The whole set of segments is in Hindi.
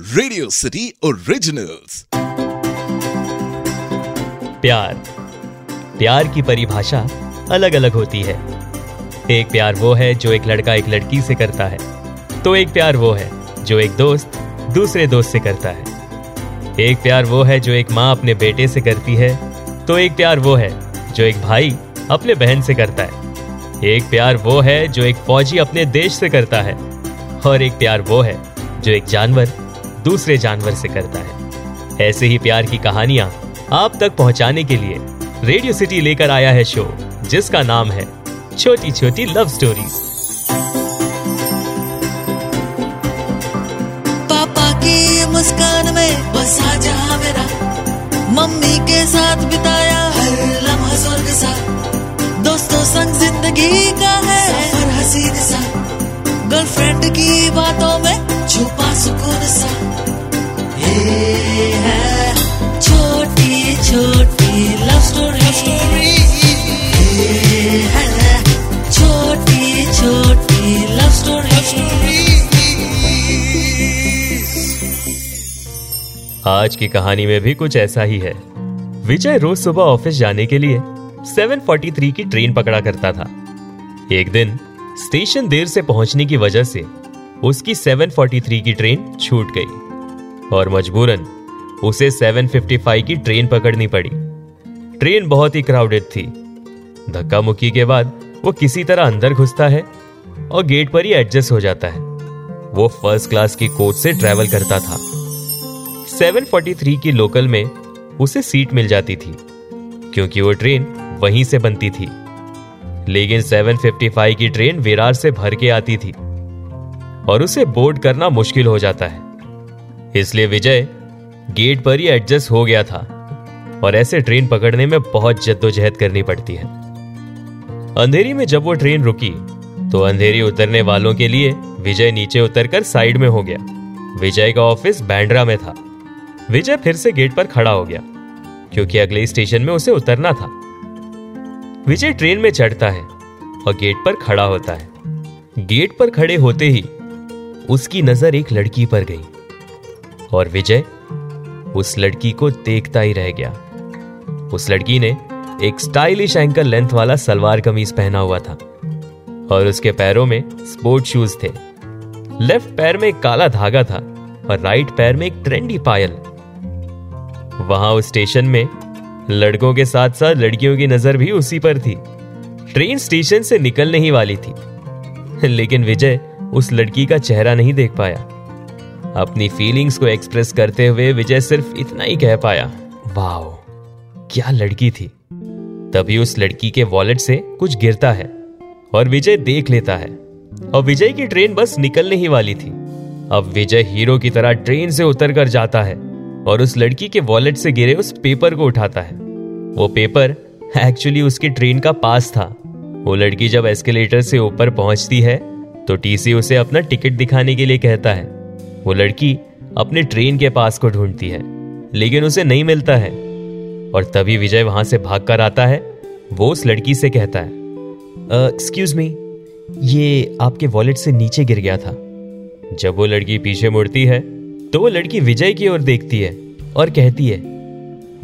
रेडियो सिटी ओरिजिनल्स प्यार। प्यार की परिभाषा अलग अलग होती है। एक प्यार वो है जो एक लड़का एक लड़की से करता है तो एक प्यार वो है जो एक दोस्त दूसरे दोस्त से करता है। एक प्यार वो है जो एक माँ अपने बेटे से करती है तो एक प्यार वो है जो एक भाई अपने बहन से करता है। एक प्यार वो है जो एक फौजी अपने देश से करता है, और एक प्यार वो है जो एक जानवर दूसरे जानवर से करता है। ऐसे ही प्यार की कहानियाँ आप तक पहुँचाने के लिए रेडियो सिटी लेकर आया है शो, जिसका नाम है छोटी छोटी लव स्टोरीज। पापा की मुस्कान में बसा जहाँ मेरा। मम्मी के साथ बिताया हर लम्हा स्वर्ग सा। दोस्तों संग ज़िंदगी का है आज की कहानी में भी कुछ ऐसा ही है। विजय रोज सुबह ऑफ़िस जाने के लिए 743 की ट्रेन पकड़ा करता था। एक दिन, स्टेशन देर से पहुँचने की वजह से उसकी 743 की ट्रेन छूट गई और मजबूरन उसे 755 की ट्रेन पकड़नी पड़ी। ट्रेन बहुत ही क्राउडेड थी। धक्का मुक्की के बाद वो किसी तरह अंदर घुसता है और गेट पर ही एडजस्ट हो जाता है। वो फ़र्स्ट क्लास की कोच से ट्रेवल करता था। 743 की लोकल में उसे सीट मिल जाती थी, क्योंकि वो ट्रेन वहीं से बनती थी। लेकिन 755 की ट्रेन विरार से भर के आती थी, और उसे बोर्ड करना मुश्किल हो जाता है। इसलिए विजय गेट पर ही एडजस्ट हो गया था, और ऐसे ट्रेन पकड़ने में बहुत जद्दोजहद करनी पड़ती है। अंधेरी में जब वो ट्रेन रुकी तो अंधेरी उतरने वालों के लिए विजय नीचे उतरकर साइड में हो गया। विजय का ऑफ़िस बैंड्रा में था। विजय फिर से गेट पर खड़ा हो गया, क्योंकि अगले स्टेशन में उसे उतरना था। विजय ट्रेन में चढ़ता है और गेट पर खड़ा होता है। गेट पर खड़े होते ही उसकी नज़र एक लड़की पर गई और विजय उस लड़की को देखता ही रह गया। उस लड़की ने एक स्टाइलिश एंकल लेंथ वाला सलवार कमीज पहना हुआ था और उसके पैरों में स्पोर्ट शूज़ थे। लेफ़्ट पैर में एक काला धागा था और राइट पैर में एक ट्रेंडी पायल। वहाँ उस स्टेशन में लड़कों के साथ साथ लड़कियों की नज़र भी उसी पर थी। ट्रेन स्टेशन से निकलने ही वाली थी। लेकिन विजय उस लड़की का चेहरा नहीं देख पाया। अपनी फीलिंग्स को एक्सप्रेस करते हुए विजय सिर्फ़ इतना ही कह पाया, वाओ, क्या लड़की थी। तभी उस लड़की के वॉलेट से कुछ गिरता है और विजय देख लेता है। और विजय की ट्रेन बस निकलने ही वाली थी। अब विजय हीरो की तरह ट्रेन से उतर कर जाता है। और उस लड़की के वॉलेट से गिरे उस पेपर को उठाता है। वो पेपर एक्चुअली उसकी ट्रेन का पास था। वो लड़की जब एस्केलेटर से ऊपर पहुँचती है तो टीसी उसे अपना टिकट दिखाने के लिए कहता है। वो लड़की अपने ट्रेन के पास को ढूंढती है, लेकिन उसे नहीं मिलता है। और तभी विजय वहाँ से भाग कर आता है। वो उस लड़की से कहता है एक्सक्यूज मी ये आपके वॉलेट से नीचे गिर गया था। जब वो लड़की पीछे मुड़ती है तो वो लड़की विजय की ओर देखती है और कहती है,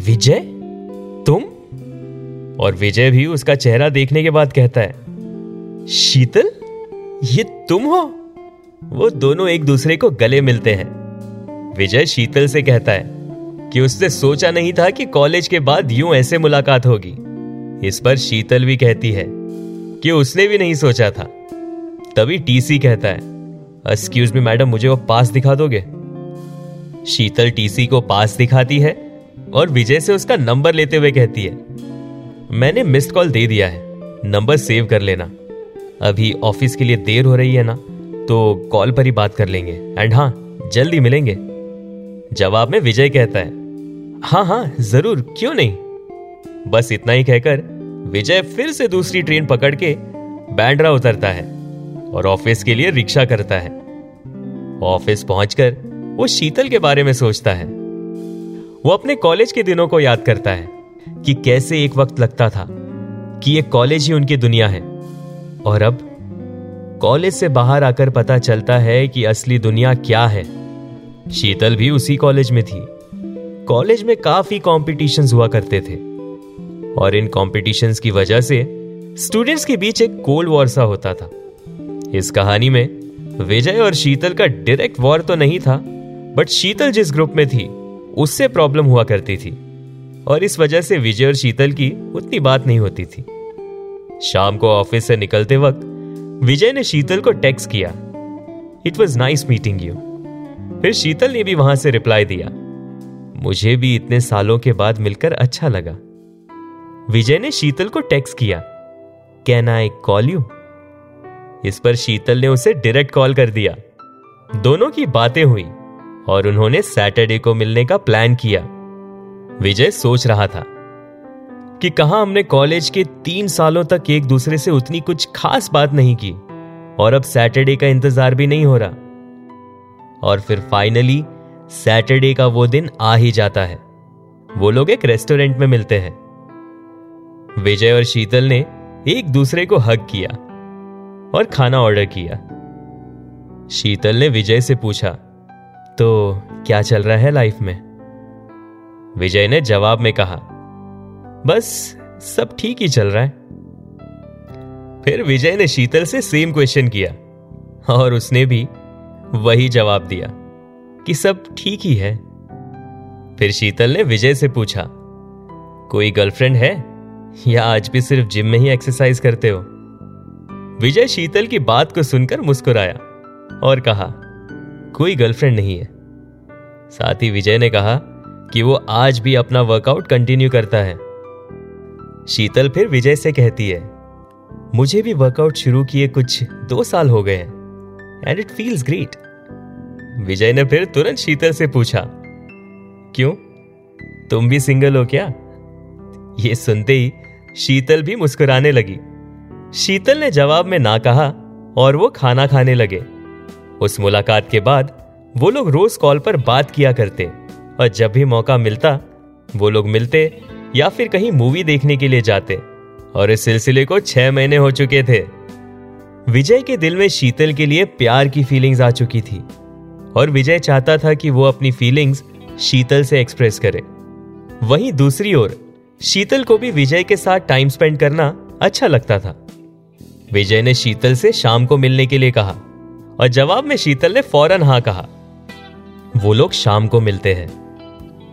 विजय? तुम? और विजय भी उसका चेहरा देखने के बाद कहता है, शीतल, ये तुम हो? वो दोनों एक दूसरे को गले मिलते हैं। विजय शीतल से कहता है कि उसने सोचा नहीं था कि कॉलेज के बाद यूँ ऐसे मुलाकात होगी। इस पर शीतल भी कहती है कि उसने भी नहीं सोचा था। तभी टीसी कहता है एक्सक्यूज मी मैडम, मुझे वो पास दिखा दोगे? शीतल टीसी को पास दिखाती है और विजय से उसका नंबर लेते हुए कहती है, मैंने मिस्ड कॉल दे दिया है, नंबर सेव कर लेना। अभी ऑफ़िस के लिए देर हो रही है ना तो कॉल पर ही बात कर लेंगे। एंड हाँ जल्दी मिलेंगे। जवाब में विजय कहता है हाँ हाँ ज़रूर, क्यों नहीं? बस इतना ही कहकर विजय फिर से दूसरी ट्रेन पकड़ के बैंड्रा उतरता है और ऑफ़िस के लिए रिक्शा करता है। ऑफ़िस पहुंचकर वो शीतल के बारे में सोचता है। वो अपने कॉलेज के दिनों को याद करता है कि कैसे एक वक्त लगता था कि ये कॉलेज ही उनकी दुनिया है। और अब कॉलेज से बाहर आकर पता चलता है कि असली दुनिया क्या है। शीतल भी उसी कॉलेज में थी। कॉलेज में काफ़ी कॉम्पिटिशन्स हुआ करते थे। और इन कॉम्पिटिशन्स की वजह से स्टूडेंट्स के बीच एक कोल्ड वॉर सा होता था। इस कहानी में विजय और शीतल का डायरेक्ट वॉर तो नहीं था बट शीतल जिस ग्रुप में थी, उससे प्रॉब्लम हुआ करती थी। और इस वजह से विजय और शीतल की उतनी बात नहीं होती थी। शाम को ऑफ़िस से निकलते वक्त, विजय ने शीतल को टेक्स्ट किया। It was nice meeting you फिर शीतल ने भी वहाँ से रिप्लाई दिया। मुझे भी इतने सालों के बाद मिलकर अच्छा लगा। विजय ने शीतल को टेक्स्ट किया। कैन आई कॉल यू इस पर शीतल ने उसे डायरेक्ट कॉल कर दिया। दोनों की बातें हुई। और उन्होंने सैटरडे को मिलने का प्लान किया। विजय सोच रहा था कि कहा हमने कॉलेज के तीन सालों तक एक दूसरे से उतनी कुछ खास बात नहीं की और अब सैटरडे का इंतज़ार भी नहीं हो रहा। और फिर फाइनली सैटरडे का वो दिन आ ही जाता है। वो लोग एक रेस्टोरेंट में मिलते हैं। विजय और शीतल ने एक दूसरे को हक किया और खाना ऑर्डर किया। शीतल ने विजय से पूछा तो क्या चल रहा है लाइफ में? विजय ने जवाब में कहा, बस सब ठीक ही चल रहा है। फिर विजय ने शीतल से सेम क्वेश्चन किया और उसने भी वही जवाब दिया कि सब ठीक ही है। फिर शीतल ने विजय से पूछा, कोई गर्लफ्रेंड है? या आज भी सिर्फ़ जिम में ही एक्सरसाइज करते हो? विजय शीतल की बात को सुनकर मुस्कुराया और कहा कोई गर्लफ्रेंड नहीं है। साथ ही विजय ने कहा कि वो आज भी अपना वर्कआउट कंटिन्यू करता है। शीतल फिर विजय से कहती है, मुझे भी वर्कआउट शुरू किए कुछ दो साल हो गए हैं and it feels great Vijay ने फिर तुरंत शीतल से पूछा, क्यों? तुम भी सिंगल हो क्या? ये सुनते ही शीतल भी मुस्कुराने लगी। शीतल ने जवाब में ना कहा और वो खाना खाने लगे। उस मुलाकात के बाद वो लोग रोज कॉल पर बात किया करते और जब भी मौका मिलता, वो लोग मिलते या फिर कहीं मूवी देखने के लिए जाते और इस सिलसिले को छह महीने हो चुके थे। विजय के दिल में शीतल के लिए प्यार की फीलिंग्स आ चुकी थी और विजय चाहता था कि वो अपनी फीलिंग्स शीतल से एक्सप्रेस करे। वहीं दूसरी ओर, शीतल को भी विजय के साथ टाइम स्पेंड करना अच्छा लगता था। विजय ने शीतल से शाम को मिलने के लिए कहा और जवाब में शीतल ने फ़ौरन हाँ कहा। वो लोग शाम को मिलते हैं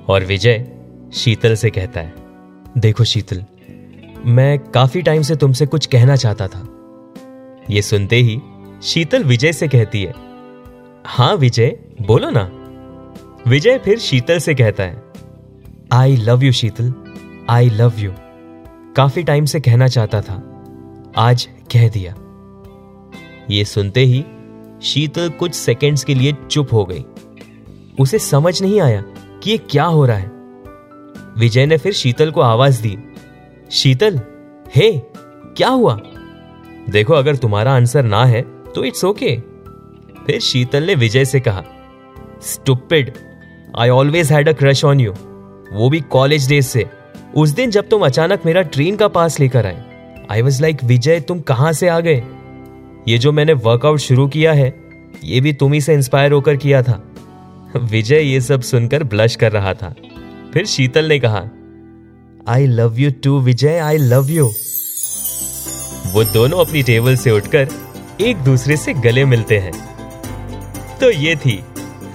और विजय शीतल से कहता है, देखो शीतल, मैं काफ़ी टाइम से तुमसे कुछ कहना चाहता था। ये सुनते ही शीतल विजय से कहती है, हाँ विजय, बोलो ना। विजय फिर शीतल से कहता है I love you Sheetal I love you काफ़ी टाइम से कहना चाहता था, आज कह दिया। ये सुनते ही शीतल कुछ सेकंड्स के लिए चुप हो गई। उसे समझ नहीं आया कि ये क्या हो रहा है। विजय ने फिर शीतल को आवाज़ दी। शीतल, हे, क्या हुआ? देखो, अगर तुम्हारा आंसर ना है तो इट्स ओके फिर शीतल ने विजय से कहा stupid I always had a crush on you वो भी कॉलेज डेज़ से। उस दिन जब तुम अचानक मेरा ट्रेन का पास लेकर आए आई वॉज़ लाइक विजय, तुम कहाँ से आ गए? ये जो मैंने वर्कआउट शुरू किया है, ये भी तुम ही से इंस्पायर होकर किया था। विजय ये सब सुनकर ब्लश कर रहा था। फिर शीतल ने कहा I love you too Vijay I love you वो दोनों अपनी टेबल से उठकर एक दूसरे से गले मिलते हैं। तो ये थी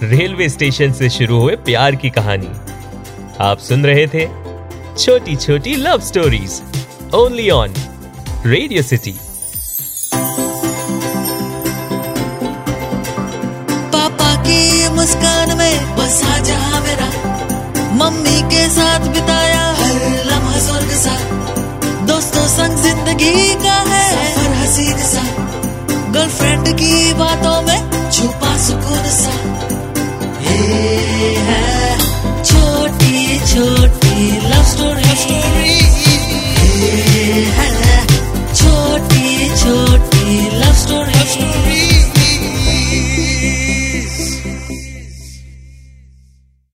रेलवे स्टेशन से शुरू हुए प्यार की कहानी। आप सुन रहे थे छोटी छोटी love stories only on Radio City girlfriend की बातों